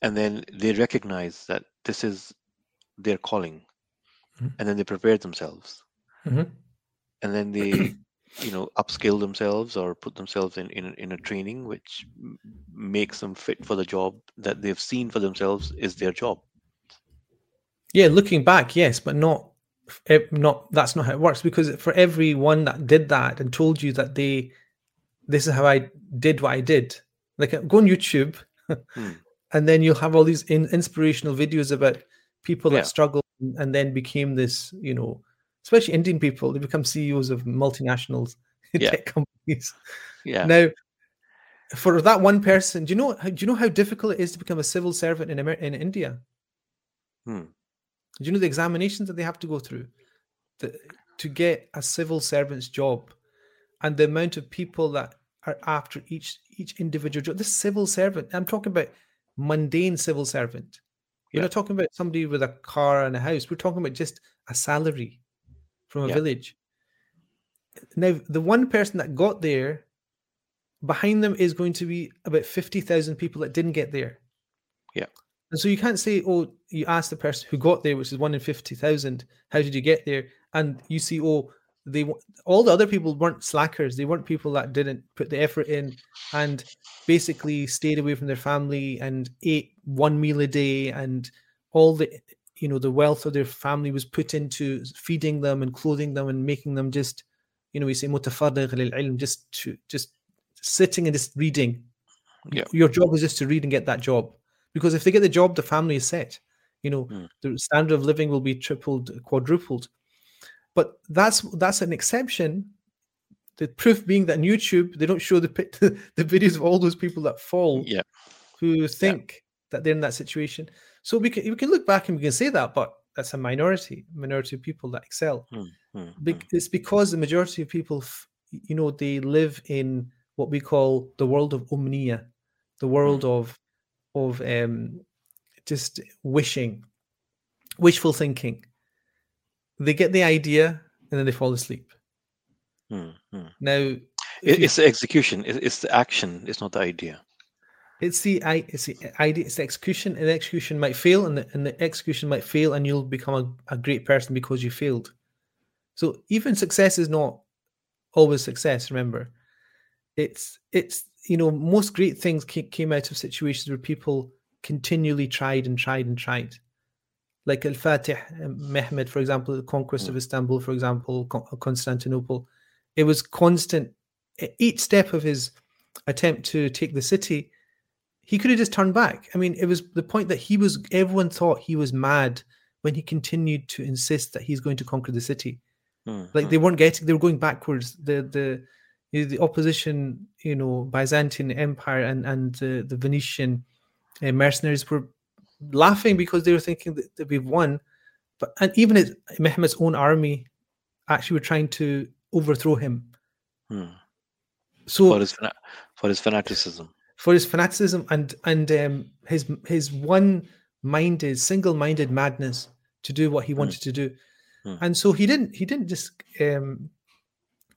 And then they recognize that this is their calling. Mhm. And then they prepare themselves. Mhm. And then they, you know, upskill themselves or put themselves in, in, in a training which makes them fit for the job that they've seen for themselves is their job. Yeah, looking back, yes, but not not that's not how it works because for everyone that did that and told you that they this is how I did what I did. Like go on YouTube Hmm. and then you'll have all these in, inspirational videos about people Yeah. that struggled and- and then became this, you know, especially Indian people, they become CEOs of multinationals Yeah. tech companies. Yeah. Now, for that one person, do you know do you know how difficult it is to become a civil servant in Amer- in India? Hmm. Do you know the examinations that they have to go through to, to get a civil servant's job and the amount of people that are after each each individual job? This civil servant, I'm talking about mundane civil servant. We're Yeah. not talking about somebody with a car and a house. We're talking about just a salary from a Yeah. village. Now, the one person that got there, behind them is going to be about 50,000 people that didn't get there. Yeah. And so you can't say, oh, you ask the person who got there, which is one in 50,000, how did you get there? And you see, oh, they all the other people weren't slackers. They weren't people that didn't put the effort in and basically stayed away from their family and ate one meal a day and all the you know the wealth of their family was put into feeding them and clothing them and making them just you know we say mutafarrigh lil-ilm, just to just sitting and just reading. Yeah. your job is just to read and get that job. Because if they get the job the family is set. You know Mm. the standard of living will be tripled quadrupled. But that's that's an exception. The proof being that on youtube they don't show the the videos of all those people that fall Yeah. who think that they're in that situation so we can we can look back and we can say that but that's a minority minority of people that excel Hmm, hmm, Bec- it's because the majority of people you know they live in what we call the world of umniya the world of of um just wishing wishful thinking they get the idea and then they fall asleep hmm, hmm. now It- you- It's the execution. it- It's the action. It's not the idea. It's the i it's the idea it's the execution and the execution might fail and the, and the execution might fail and you'll become a, a great person because you failed. So even success is not always success remember. It's it's you know most great things ca- came out of situations where people continually tried and tried and tried. Like al-fatih uh, mehmed for example the conquest of istanbul for example constantinople. It was constant each step of his attempt to take the city he could have just turned back. I mean, it was the point that he was, everyone thought he was mad when he continued to insist that he's going to conquer the city. Hmm, Like hmm. they weren't getting, they were going backwards. The, the, you know, the opposition, you know, Byzantine Empire and, and the, the Venetian uh, mercenaries were laughing because they were thinking that, that we've won. But, and even his, Mehmet's own army actually were trying to overthrow him. Hmm. So For his for his fanaticism. For his fanaticism and and um, his his one minded single minded madness to do what he wanted to do Mm. and so he didn't he didn't just um,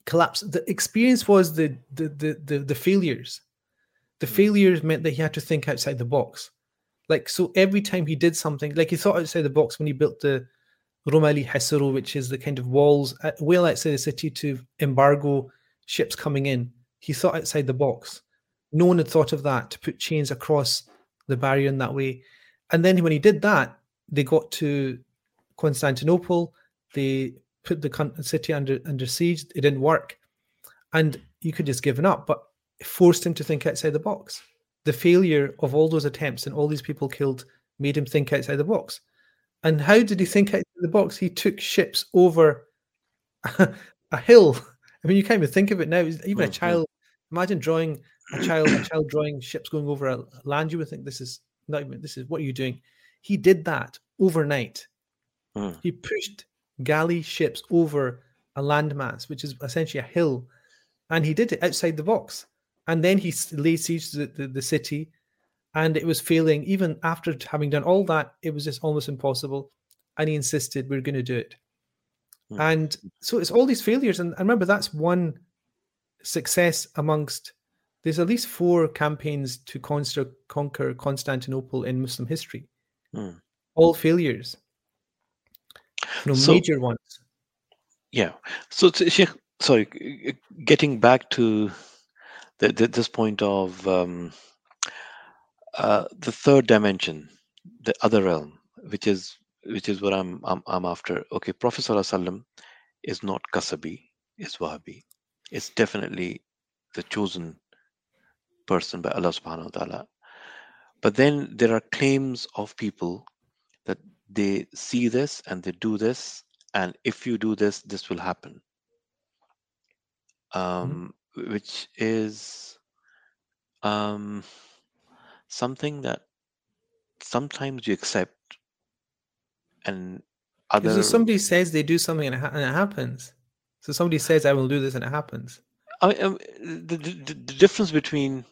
collapse the experience was the the the the, the failures the failures meant that he had to think outside the box like so every time he did something like he thought outside the box when he built the Rumeli Hisari, which is the kind of walls at, well outside the city to embargo ships coming in. He thought outside the box. No one had thought of that to put chains across the barrier in that way. And then when he did that, they got to Constantinople. They put the city under under siege. It didn't work, and you could just given up. But it forced him to think outside the box. The failure of all those attempts and all these people killed made him think outside the box. And how did he think outside the box? He took ships over a hill. I mean, you can't even think of it now. Even a Mhm. child, imagine drawing a child, a child drawing ships going over a land. You would think this is not even. This is what are you doing? He did that overnight. Hmm. He pushed galley ships over a landmass, which is essentially a hill, and he did it outside the box. And then he laid siege to the, the, the city, and it was failing. Even after having done all that, it was just almost impossible. and he insisted we're going to do it. Hmm. And so it's all these failures. And, and remember, that's one success amongst there's at least four campaigns to conquer, conquer Constantinople in Muslim history. Hmm. All failures. Know, So- major ones. Yeah. So, Sheikh, sorry, getting back to the, the, this point of um, uh, the third dimension, the other realm, which is which is what I'm I'm, I'm after. Okay, Prophet Sallallahu is not Kasabi, is Wahbi. It's definitely the chosen person by Allah Subhanahu wa Taala. But then there are claims of people that they see this and they do this and if you do this this will happen um, which is um, something that sometimes you accept and other if somebody says they do something and it, ha- and it happens. So somebody says, I will do this and it happens. I mean, um, the, the, the difference between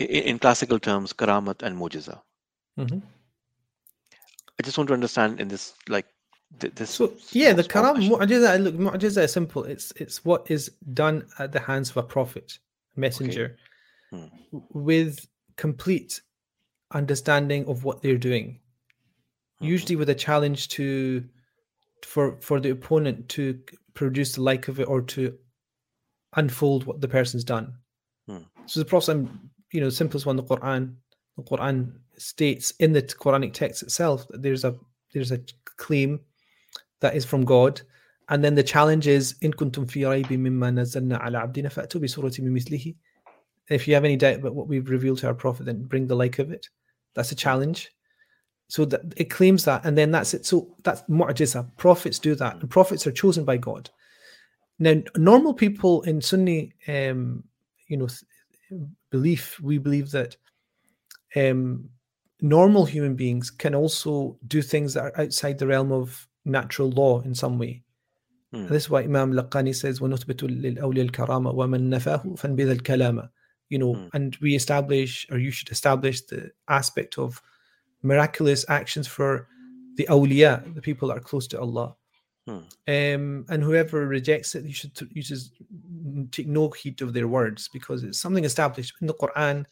i- i- in classical terms karamat and mujiza Mhm. i just want to understand in this like this So yeah, the karam mu'jiza. Look, mu'jiza is simple. It's it's what is done at the hands of a prophet, messenger, Hmm. with complete understanding of what they're doing. Mhm. Usually with a challenge to for for the opponent to produce the like of it or to unfold what the person's done. Hmm. So the prophet, you know, simplest one, the Quran. The Quran states in the Quranic text itself that there's a there's a claim that is from God, and then the challenge is in kuntum fi mimma nazzalna ala abdina fa'tu bi surati min. If you have any doubt about what we've revealed to our prophet, then bring the like of it. That's a challenge. So that it claims that, and then that's it. So that's mu'jiza. Prophets do that, and prophets are chosen by God. Now, normal people in Sunni, um, you know, th- belief, we believe that um, normal human beings can also do things that are outside the realm of natural law in some way. Hmm. And this is why Imam Laqani says, وَنُثْبِتُ لِلْأَوْلِيَا الْكَرَامَ وَمَنْ نَفَاهُ فَانْبِذَ الْكَلَامَ You know, Hmm. and we establish, or you should establish the aspect of miraculous actions for the awliya, the people that are close to Allah. Hmm. Um, and whoever rejects it, you should you should take no heed of their words because it's something established in the Quran.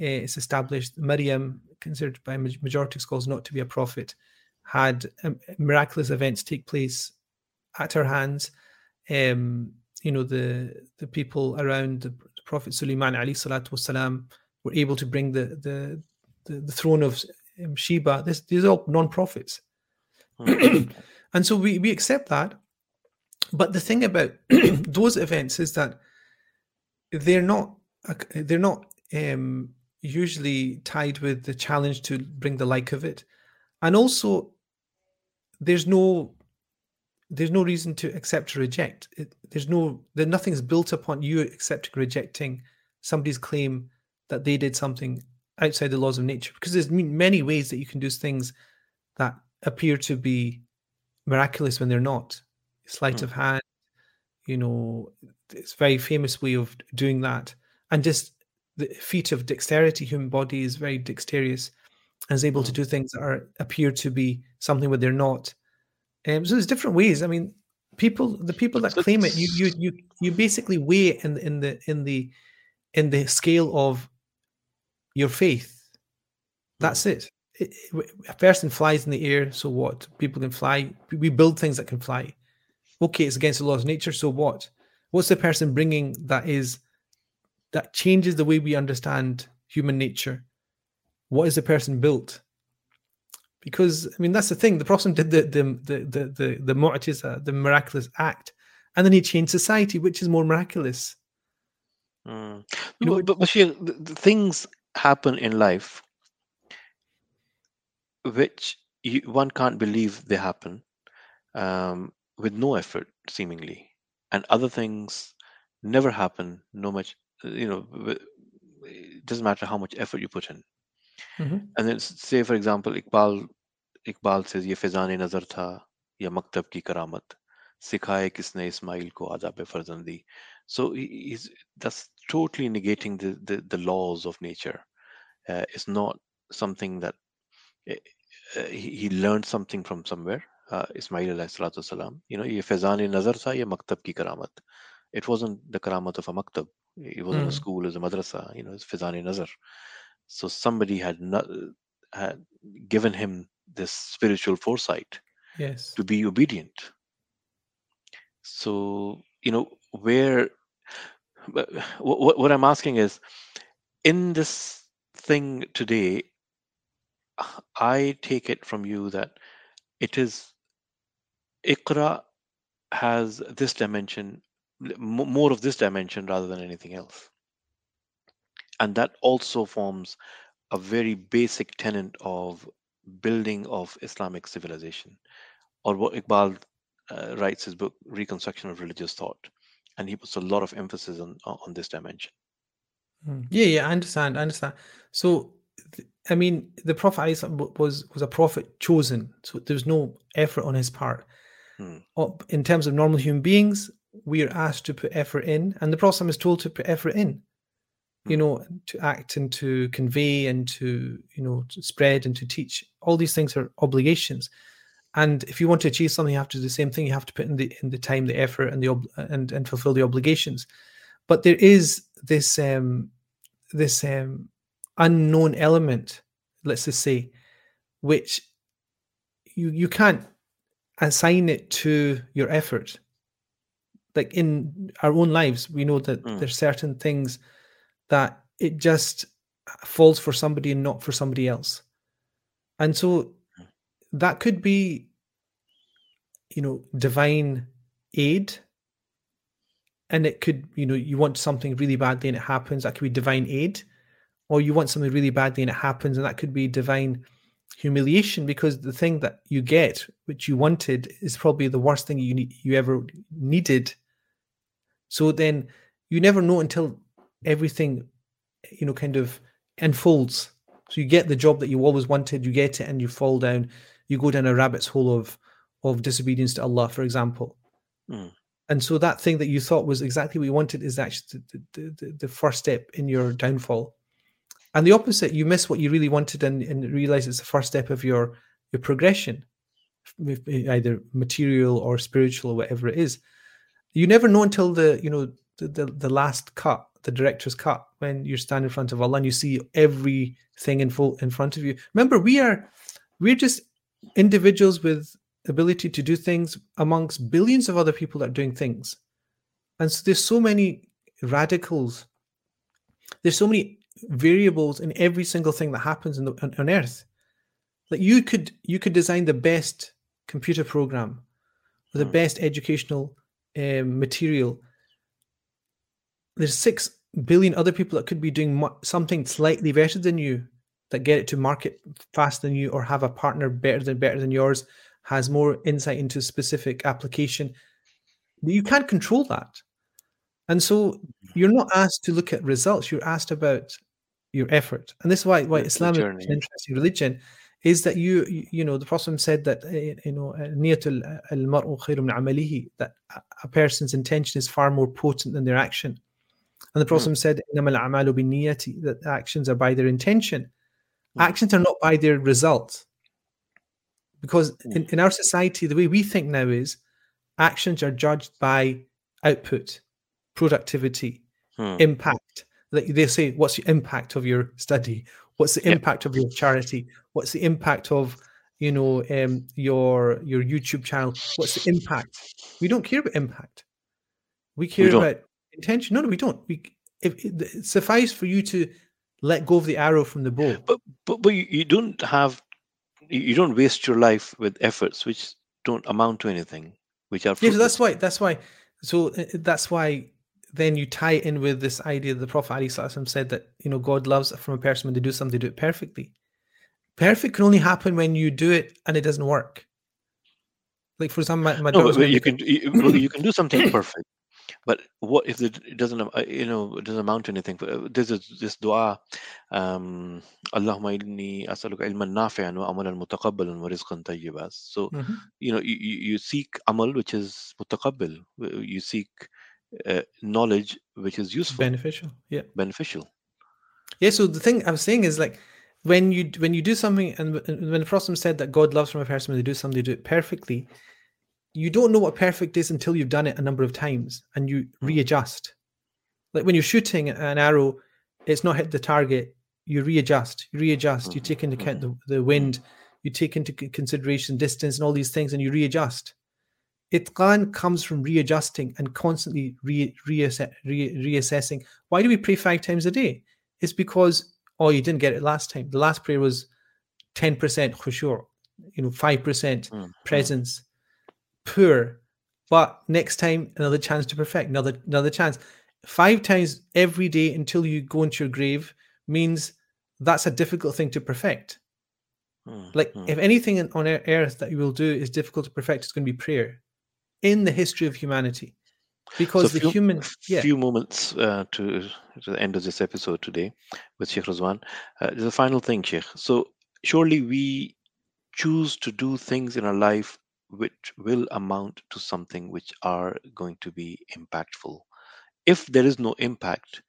eh, it's established. Maryam, considered by majority of scholars not to be a prophet, had um, miraculous events take place at her hands. Um, you know the the people around the Prophet Sulaiman alayhi salatu wasalam were able to bring the the the, the throne of um, Sheba. This, these are all non-prophets. Hmm. and so we, we accept that. But the thing about those events is that they're not they're not um, usually tied with the challenge to bring the like of it, and also there's no there's no reason to accept or reject. It, there's no there nothing's built upon you accepting rejecting somebody's claim that they did something outside the laws of nature because there's many ways that you can do things that appear to be miraculous when they're not. Sleight Hmm. of hand, you know, it's a very famous way of doing that. And just the feat of dexterity, human body is very dexterous and is able to Hmm. do things that are appear to be something when they're not. Um, so there's different ways. I mean, people, the people that claim it, you you you you basically weigh it in in the in the in the scale of your faith. That's it. It- A person flies in the air, so what? People can fly. We- build things that can fly. Okay, it's against the laws of nature, so what? What's the person bringing that is that changes the way we understand human nature? What is the person built? Because I mean, that's the thing. The person did the the the the the, the mu'jiza, the miraculous act, and then he changed society, which is more miraculous. Mm. You know, but, but, but Sheikh, the, the things happen in life which you, one can't believe they happen um, with no effort, seemingly, and other things never happen. No much, uh, you know, w- it doesn't matter how much effort you put in. Mhm. And then s- say, for example, Iqbal, Iqbal says, "ये फिजान नजर था या मकतब की करामत सिखाए किसने इस्माइल को आदाब फर्जंदी." So he- he's that's totally negating the the, the laws of nature. Uh, it's not something that eh, uh, uh, he learned something from somewhere. Uh, Ismail alayhi salam. You know, ye fezan nazar tha, ye maktab ki karamat. It wasn't the karamat of a maktab. It wasn't mm. a hmm. school, as a madrasa. You know, it's fezan nazar. So somebody had not, had given him this spiritual foresight. Yes. To be obedient. So you know where. What, what I'm asking is, in this thing today I take it from you that it is Iqra has this dimension, more of this dimension rather than anything else. And that also forms a very basic tenet of building of Islamic civilization, or what Iqbal uh, writes his book, Reconstruction of Religious Thought. And he puts a lot of emphasis on, on this dimension. Mm. Yeah, yeah, I understand. I understand. So, I mean, the Prophet was was a prophet chosen, so there was no effort on his part. Hmm. In terms of normal human beings, we are asked to put effort in, and the Prophet is told to put effort in. You Hmm. know, to act and to convey and to you know to spread and to teach. All these things are obligations. And if you want to achieve something, you have to do the same thing. You have to put in the in the time, the effort, and the ob- and and fulfill the obligations. But there is this um, this um, unknown element, let's just say, which you you can't assign it to your effort. Like in our own lives, we know that Mm. there's certain things that it just falls for somebody and not for somebody else. And so that could be, you know, divine aid. And it could, you know, you want something really badly and it happens. That could be divine aid. Or you want something really badly and it happens, and that could be divine humiliation because the thing that you get, which you wanted, is probably the worst thing you you ever needed. So then you never know until everything, you know, kind of unfolds. So you get the job that you always wanted, you get it, and you fall down. You go down a rabbit's hole of of disobedience to Allah, for example. Mm. And so that thing that you thought was exactly what you wanted is actually the, the, the, the first step in your downfall. And the opposite, you miss what you really wanted and, and realize it's the first step of your your progression, eh, either material or spiritual or whatever it is. You never know until the you know the, the, the last cut, the director's cut, when you stand in front of Allah and you see everything in full in front of you. Remember, we are we're just individuals with ability to do things amongst billions of other people that are doing things. And so there's so many radicals. There's so many variables in every single thing that happens the, on, on earth. Like you could you could design the best computer program or the Hmm. best educational um, material. There's six billion other people that could be doing mu- something slightly better than you that get it to market faster than you or have a partner better than better than yours has more insight into a specific application you can't control that and so you're not asked to look at results you're asked about your effort. And this is why why Islam is an interesting religion, is that you you know the Prophet said that eh, you know eh, niyatul eh, al maru that a person's intention is far more potent than their action. And the Prophet mm. said that actions are by their intention. Mm. Actions are not by their result. Because mm. in, in our society, the way we think now is actions are judged by output, productivity, impact they say what's the impact of your study what's the Yep. impact of your charity what's the impact of you know um, your your youtube channel what's the impact we don't care about impact we care don't. about intention no no we don't we if it, it suffice for you to let go of the arrow from the bow but but, but you, you don't have you you don't waste your life with efforts which don't amount to anything which are Yeah, so that's why. That's why. So uh, that's why then you tie it in with this idea that the Prophet said that you know God loves from a person when they do something, they do it perfectly. Perfect can only happen when you do it and it doesn't work. Like for some, my, my no, but you can you, you can do something perfect, but what if it doesn't uh, you know it doesn't amount to anything? Uh, this is this dua, um, Allahumma inni asaluka ilman nafi'an wa amalan mutaqabbalan wa rizqan. So mm-hmm. you know you, you seek amal which is mutaqabbal. Uh, you seek uh, knowledge which is useful beneficial. Yeah. beneficial Yeah. So the thing I was saying is like when you when you do something, and when the Prophet said that God loves from a person when they do something, they do it perfectly. You don't know what perfect is until you've done it a number of times and you hmm. readjust. Like when you're shooting an arrow, it's not hit the target. You readjust, you readjust. You mm-hmm, take into mm-hmm. account the, the wind, you take into consideration distance and all these things, and you readjust. Itqan comes from readjusting and constantly re, re, reassessing. Why do we pray five times a day? It's because, oh, you didn't get it last time. The last prayer was 10% khushu, you know, 5% Mm, presence, poor. But next time, another chance to perfect, another another chance. Five times every day until you go into your grave means that's a difficult thing to perfect. mm, Like mm. if anything on earth that you will do is difficult to perfect, it's going to be prayer in the history of humanity, because the few, human, yeah, few moments uh, to, to the end of this episode today with Sheikh Rizwan. Uh, a final thing, Sheikh. So surely we choose to do things in our life which will amount to something which are going to be impactful. If there is no impact,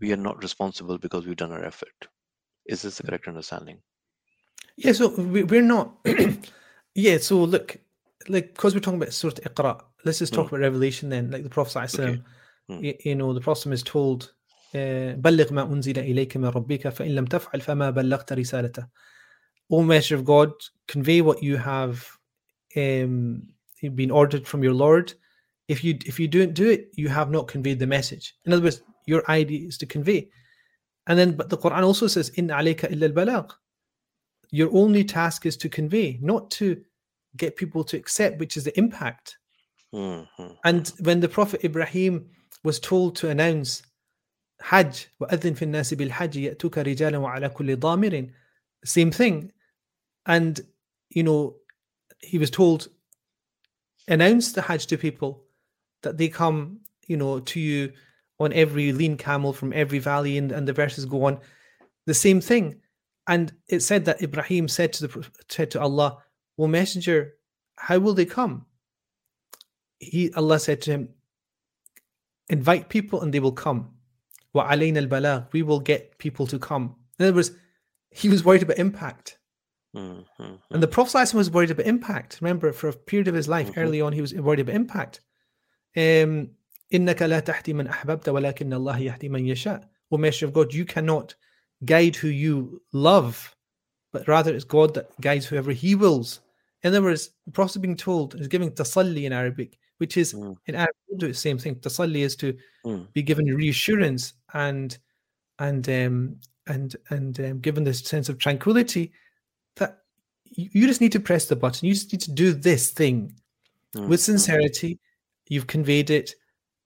we are not responsible because we've done our effort. Is this the correct understanding? yeah. So we, we're not, yeah. So look, like because we're talking about Surah Iqra, let's just talk mm. about Revelation then. Like the Prophet okay. mm. you, you know, the Prophet is told, uh, "Balligh ma unzila ilayka min rabbika, fa in lam taf'al fama ballaghta risalata." O Messenger of God, convey what you have um, been ordered from your Lord. If you if you don't do it, you have not conveyed the message. In other words, your idea is to convey. And then, but the Quran also says, "In alayka illa al Your only task is to convey, not to get people to accept, which is the impact. Mm, mm, And when the Prophet Ibrahim was told to announce Hajj, وَأَذِّن فِي النَّاسِ بِالْحَجِّ يَأْتُوكَ رِجَالًا وَعَلَى كُلِّ ضَامِرٍ Same thing. And, you know, he was told, announce the Hajj to people that they come, you know, to you on every lean camel from every valley, and, and the verses go on. The same thing. And it said that Ibrahim said to the Pro- said to Allah, "O Messenger, how will they come?" He Allah said to him, "Invite people, and they will come. Wa alayna al We will get people to come." In other words, he was worried about impact. mm, mm, And the Prophet ﷺ was worried about impact. Remember, for a period of his life, Mhm. early on, he was worried about impact. Um, إِنَّكَ لَا تَهْدِي مَنْ أَحْبَبْتَ وَلَكِنَّ اللَّهَ يَهْدِي مَنْ يَشَاءُ O Messenger of God, you cannot guide who you love, but rather it's God that guides whoever he wills. In other words, the Prophet being told, is giving tasalli in Arabic, which is, Mm. in Arabic, we'll do the same thing. Tasalli is to mm, be given reassurance and and um, and and um, given this sense of tranquility that you, you just need to press the button. You just need to do this thing mm, with mm. sincerity. You've conveyed it.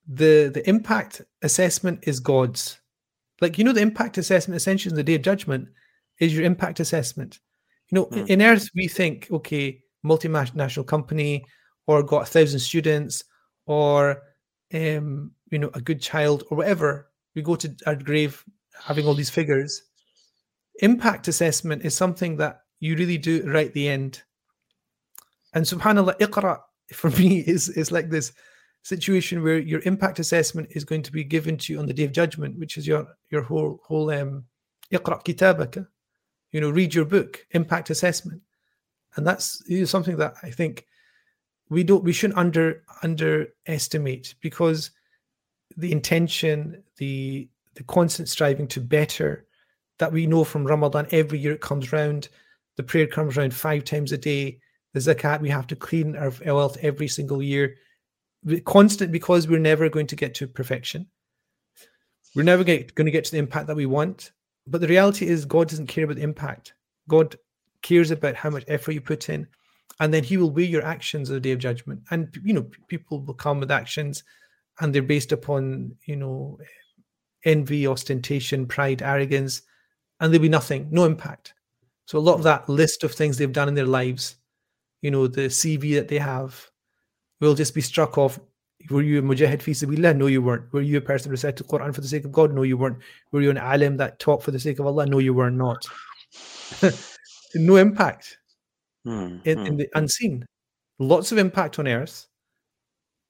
the The impact assessment is God's. Like you know, the impact assessment essentially in the day of judgment is your impact assessment. You know, Mm. in Earth we think, okay, multinational company, or got a thousand students, or um, you know, a good child, or whatever. We go to our grave having all these figures. Impact assessment is something that you really do right at the end. And subhanAllah, Iqra for me is, is like this situation where your impact assessment is going to be given to you on the day of judgment, which is your your whole whole um Iqra kitabaka. You know, read your book, impact assessment. And that's something that I think we don't we shouldn't under underestimate because the intention, the the constant striving to better that we know from Ramadan every year it comes round. The prayer comes around five times a day. The zakat we have to clean our wealth every single year. Constant because we're never going to get to perfection. We're never get, going to get to the impact that we want. But the reality is, God doesn't care about the impact. God cares about how much effort you put in, and then He will weigh your actions on the day of judgment. And you know, people will come with actions, and they're based upon you know envy, ostentation, pride, arrogance, and there'll be nothing, no impact. So a lot of that list of things they've done in their lives, you know, the CV that they have, will just be struck off. Were you a mujahid fi sabilillah? No, you weren't. Were you a person who recited Quran for the sake of God? No, you weren't. Were you an alim that taught for the sake of Allah? No, you were not. no impact Mm, in, mm. in the unseen. Lots of impact on earth,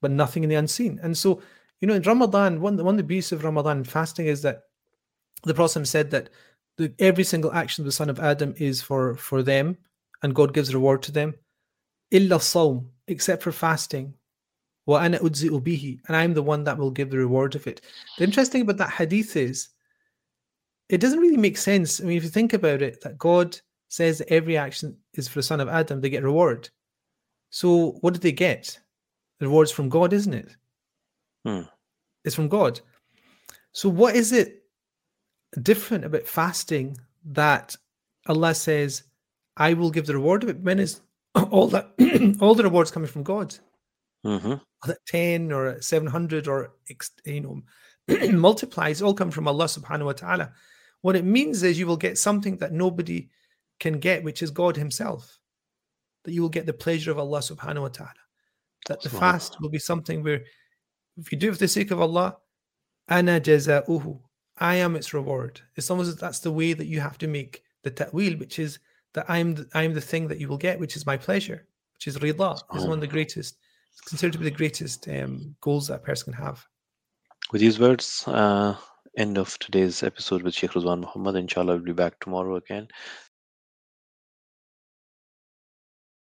but nothing in the unseen. And so, you know, in Ramadan, one, one of the beauties of Ramadan fasting is that the Prophet said that the, every single action of the son of Adam is for for them, and God gives reward to them. Illa sawm, except for fasting. Wa ana bihi, and I'm the one that will give the reward of it. The interesting about that hadith is, it doesn't really make sense. I mean, if you think about it, that God says every action is for the son of Adam, they get reward. So what did they get? The rewards from God, isn't it? Hmm. It's from God. So what is it different about fasting that Allah says, I will give the reward of it when is all that all the rewards coming from God? hmm That 10 or 700 or you know multiplies all come from Allah subhanahu wa ta'ala. What it means is you will get something that nobody can get, which is God Himself. That you will get the pleasure of Allah subhanahu wa ta'ala. That the fast will be something where if you do it for the sake of Allah, ana jaza'uhu, I am its reward. It's almost as that's the way that you have to make the ta'wil, which is that I'm the, I'm the thing that you will get, which is my pleasure, which is rida. Is one of the greatest, it's considered to be the greatest um, goals that a person can have. With these words, uh, end of today's episode with Sheikh Rizwan Muhammad. Inshallah, we'll be back tomorrow again.